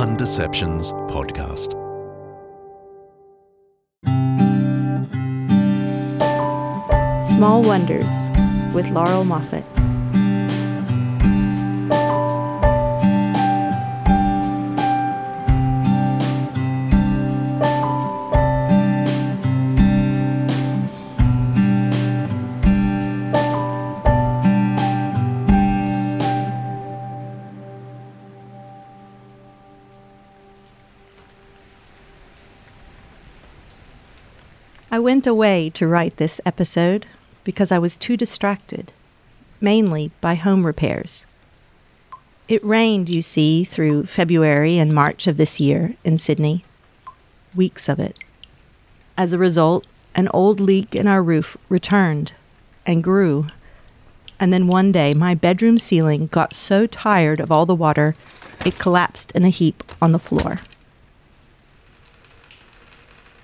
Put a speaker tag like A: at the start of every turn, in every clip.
A: Undeceptions podcast.
B: Small Wonders with Laurel Moffatt. Went away to write this episode because I was too distracted, mainly by home repairs. It rained, you see, through February and March of this year in Sydney. Weeks of it. As a result, an old leak in our roof returned and grew. And then one day, my bedroom ceiling got so tired of all the water, it collapsed in a heap on the floor.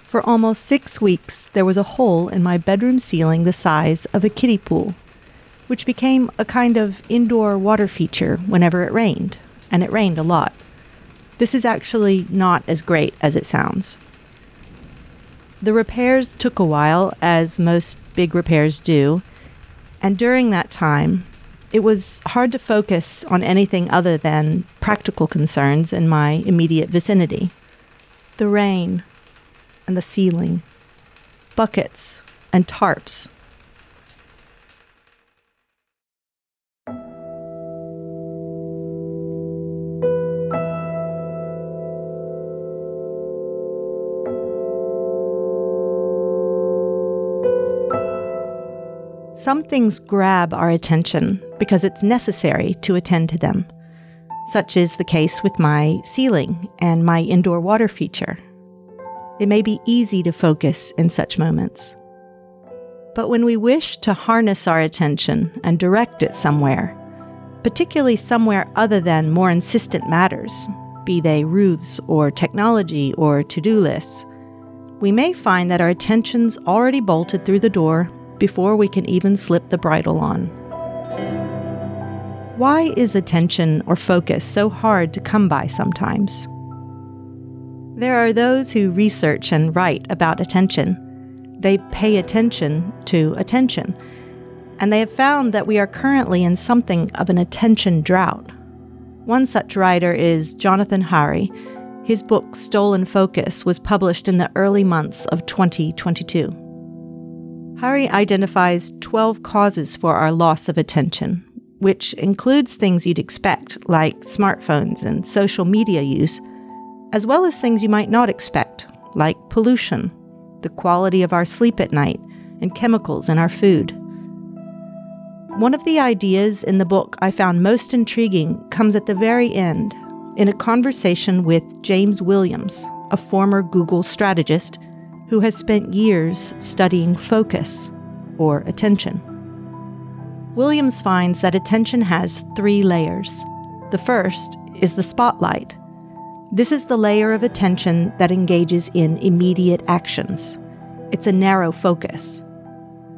B: For almost six weeks, there was a hole in my bedroom ceiling the size of a kiddie pool, which became a kind of indoor water feature whenever it rained, and it rained a lot. This is actually not as great as it sounds. The repairs took a while, as most big repairs do, and during that time, it was hard to focus on anything other than practical concerns in my immediate vicinity. The rain, and the ceiling, buckets and tarps. Some things grab our attention because it's necessary to attend to them. Such is the case with my ceiling and my indoor water feature. It may be easy to focus in such moments. But when we wish to harness our attention and direct it somewhere, particularly somewhere other than more insistent matters, be they roofs or technology or to do lists, we may find that our attention's already bolted through the door before we can even slip the bridle on. Why is attention or focus so hard to come by sometimes? There are those who research and write about attention. They pay attention to attention. And they have found that we are currently in something of an attention drought. One such writer is Johann Hari. His book, Stolen Focus, was published in the early months of 2022. Hari identifies 12 causes for our loss of attention, which includes things you'd expect, like smartphones and social media use as well as things you might not expect, like pollution, the quality of our sleep at night, and chemicals in our food. One of the ideas in the book I found most intriguing comes at the very end in a conversation with James Williams, a former Google strategist who has spent years studying focus, or attention. Williams finds that attention has three layers. The first is the spotlight, this is the layer of attention that engages in immediate actions. It's a narrow focus.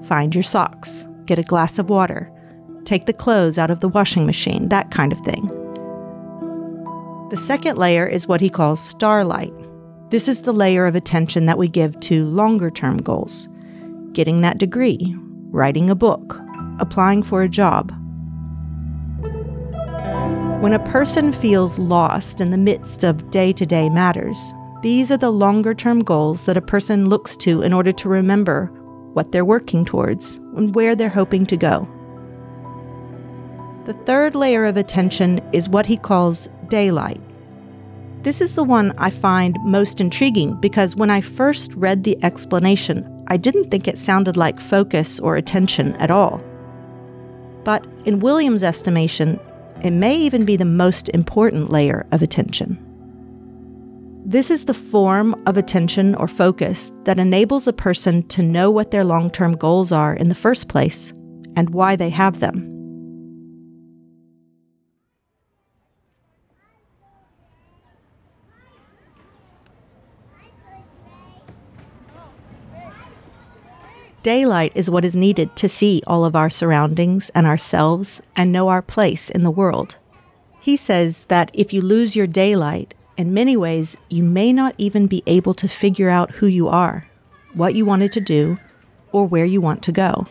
B: Find your socks, get a glass of water, take the clothes out of the washing machine, that kind of thing. The second layer is what he calls starlight. This is the layer of attention that we give to longer term goals getting that degree, writing a book, applying for a job, when a person feels lost in the midst of day to day matters, these are the longer term goals that a person looks to in order to remember what they're working towards and where they're hoping to go. The third layer of attention is what he calls daylight. This is the one I find most intriguing because when I first read the explanation, I didn't think it sounded like focus or attention at all. But in Williams' estimation, it may even be the most important layer of attention. This is the form of attention or focus that enables a person to know what their long term goals are in the first place and why they have them. Daylight is what is needed to see all of our surroundings and ourselves and know our place in the world. He says that if you lose your daylight, In many ways, you may not even be able to figure out who you are, what you wanted to do, or where you want to go.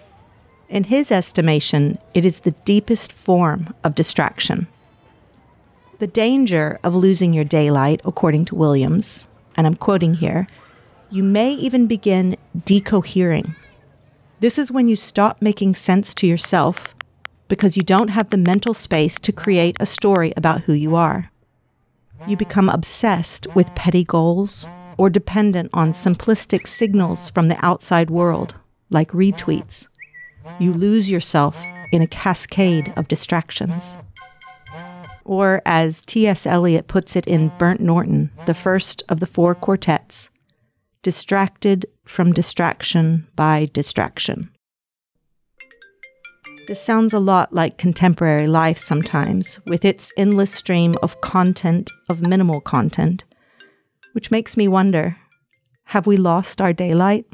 B: In his estimation, it is the deepest form of distraction. The danger of losing your daylight, according to Williams, and I'm quoting here, you may even begin decohering. This is when you stop making sense to yourself because you don't have the mental space to create a story about who you are. You become obsessed with petty goals or dependent on simplistic signals from the outside world, like retweets you lose yourself in a cascade of distractions. Or, as T.S. Eliot puts it in Burnt Norton, the first of the four quartets, distracted from distraction by distraction. This sounds a lot like contemporary life sometimes, with its endless stream of content, of minimal content, which makes me wonder have we lost our daylight?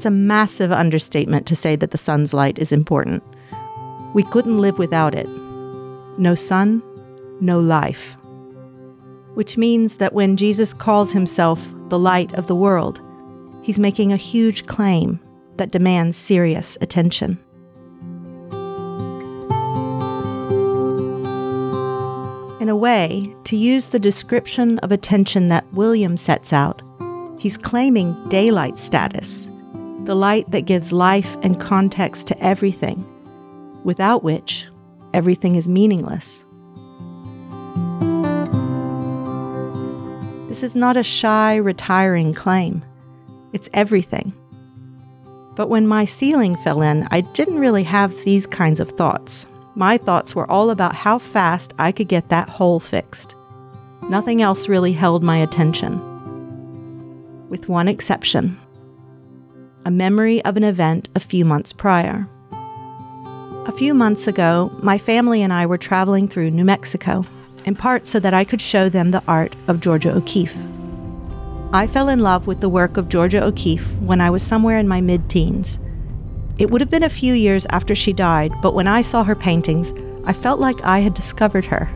B: It's a massive understatement to say that the sun's light is important. We couldn't live without it. No sun, no life. Which means that when Jesus calls himself the light of the world, he's making a huge claim that demands serious attention. In a way, to use the description of attention that William sets out, he's claiming daylight status, the light that gives life and context to everything, without which everything is meaningless. This is not a shy, retiring claim. It's everything. But when my ceiling fell in, I didn't really have these kinds of thoughts. My thoughts were all about how fast I could get that hole fixed. Nothing else really held my attention. With one exception a memory of an event a few months prior. A few months ago, my family and I were traveling through New Mexico, in part so that I could show them the art of Georgia O'Keeffe. I fell in love with the work of Georgia O'Keeffe when I was somewhere in my mid teens. It would have been a few years after she died, but when I saw her paintings, I felt like I had discovered her,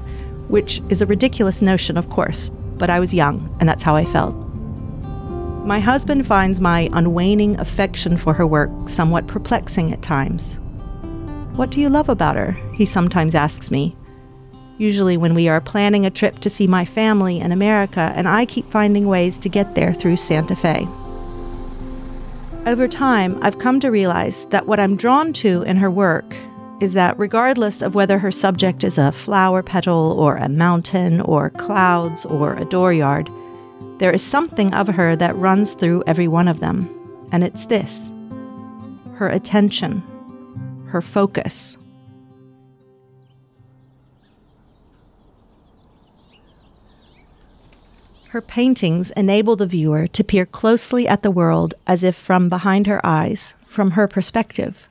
B: which is a ridiculous notion, of course, but I was young, and that's how I felt. My husband finds my unwaning affection for her work somewhat perplexing at times. What do you love about her? He sometimes asks me, usually when we are planning a trip to see my family in America, and I keep finding ways to get there through Santa Fe. Over time, I've come to realize that what I'm drawn to in her work is that regardless of whether her subject is a flower petal or a mountain or clouds or a dooryard, there is something of her that runs through every one of them, and it's this her attention, her focus. Her paintings enable the viewer to peer closely at the world as if from behind her eyes, from her perspective,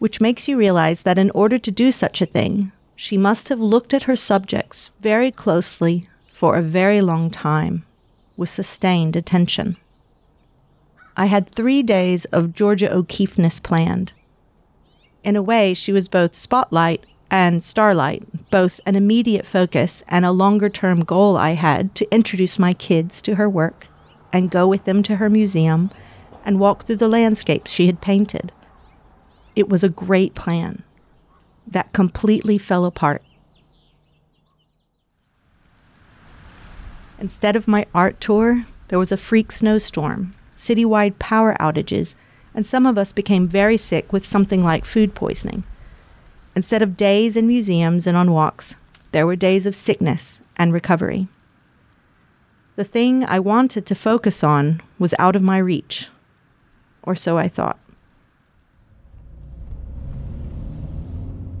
B: which makes you realize that in order to do such a thing, she must have looked at her subjects very closely for a very long time with sustained attention. I had three days of Georgia O'Keeffeness planned. In a way, she was both spotlight and Starlight, both an immediate focus and a longer term goal I had to introduce my kids to her work and go with them to her museum and walk through the landscapes she had painted. It was a great plan that completely fell apart. Instead of my art tour, there was a freak snowstorm, citywide power outages, and some of us became very sick with something like food poisoning. Instead of days in museums and on walks, there were days of sickness and recovery. The thing I wanted to focus on was out of my reach, or so I thought.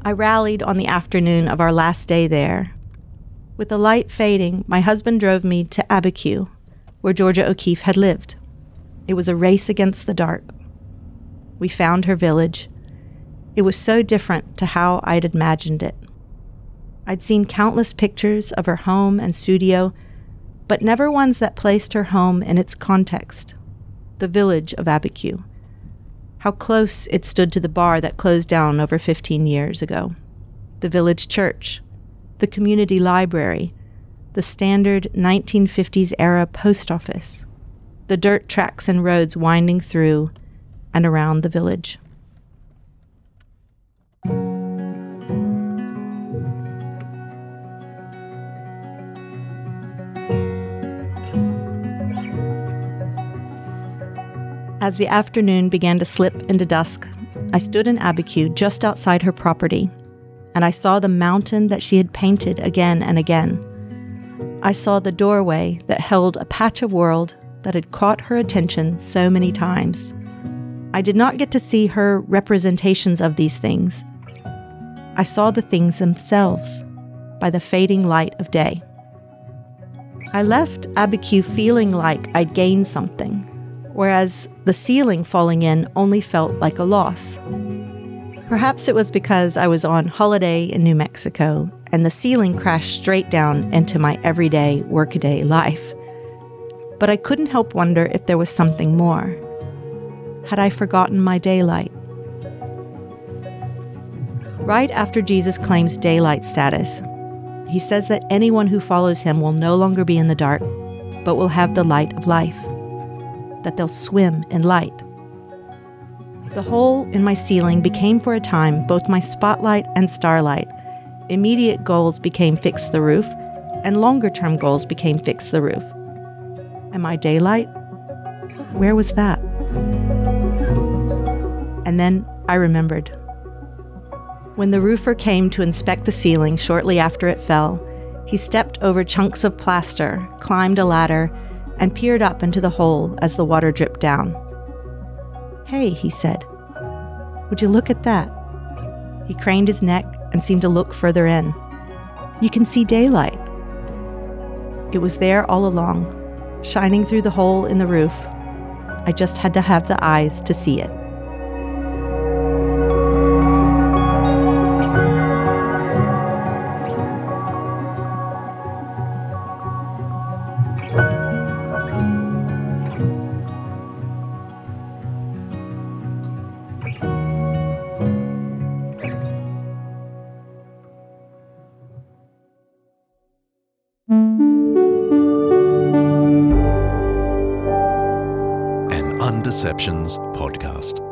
B: I rallied on the afternoon of our last day there. With the light fading, my husband drove me to Abiquiu, where Georgia O'Keeffe had lived. It was a race against the dark. We found her village, It was so different to how I'd imagined it. I'd seen countless pictures of her home and studio, but never ones that placed her home in its context the village of Abiquiu. How close it stood to the bar that closed down over 15 years ago, the village church, the community library, the standard 1950s era post office, the dirt tracks and roads winding through and around the village. As the afternoon began to slip into dusk, I stood in Abiquiu just outside her property, and I saw the mountain that she had painted again and again. I saw the doorway that held a patch of world that had caught her attention so many times. I did not get to see her representations of these things. I saw the things themselves by the fading light of day. I left Abiquiu feeling like I'd gained something, whereas the ceiling falling in only felt like a loss. Perhaps it was because I was on holiday in New Mexico and the ceiling crashed straight down into my everyday workaday life. But I couldn't help wonder if there was something more. Had I forgotten my daylight? Right after Jesus claims daylight status, he says that anyone who follows him will no longer be in the dark, but will have the light of life that they'll swim in light. The hole in my ceiling became for a time both my spotlight and starlight. Immediate goals became fix the roof, and longer term goals became fix the roof. And my daylight? Where was that? And then I remembered. When the roofer came to inspect the ceiling shortly after it fell, he stepped over chunks of plaster, climbed a ladder, and peered up into the hole as the water dripped down. Hey, he said, would you look at that? He craned his neck and seemed to look further in. You can see daylight. It was there all along, shining through the hole in the roof. I just had to have the eyes to see it.
A: Undeceptions podcast.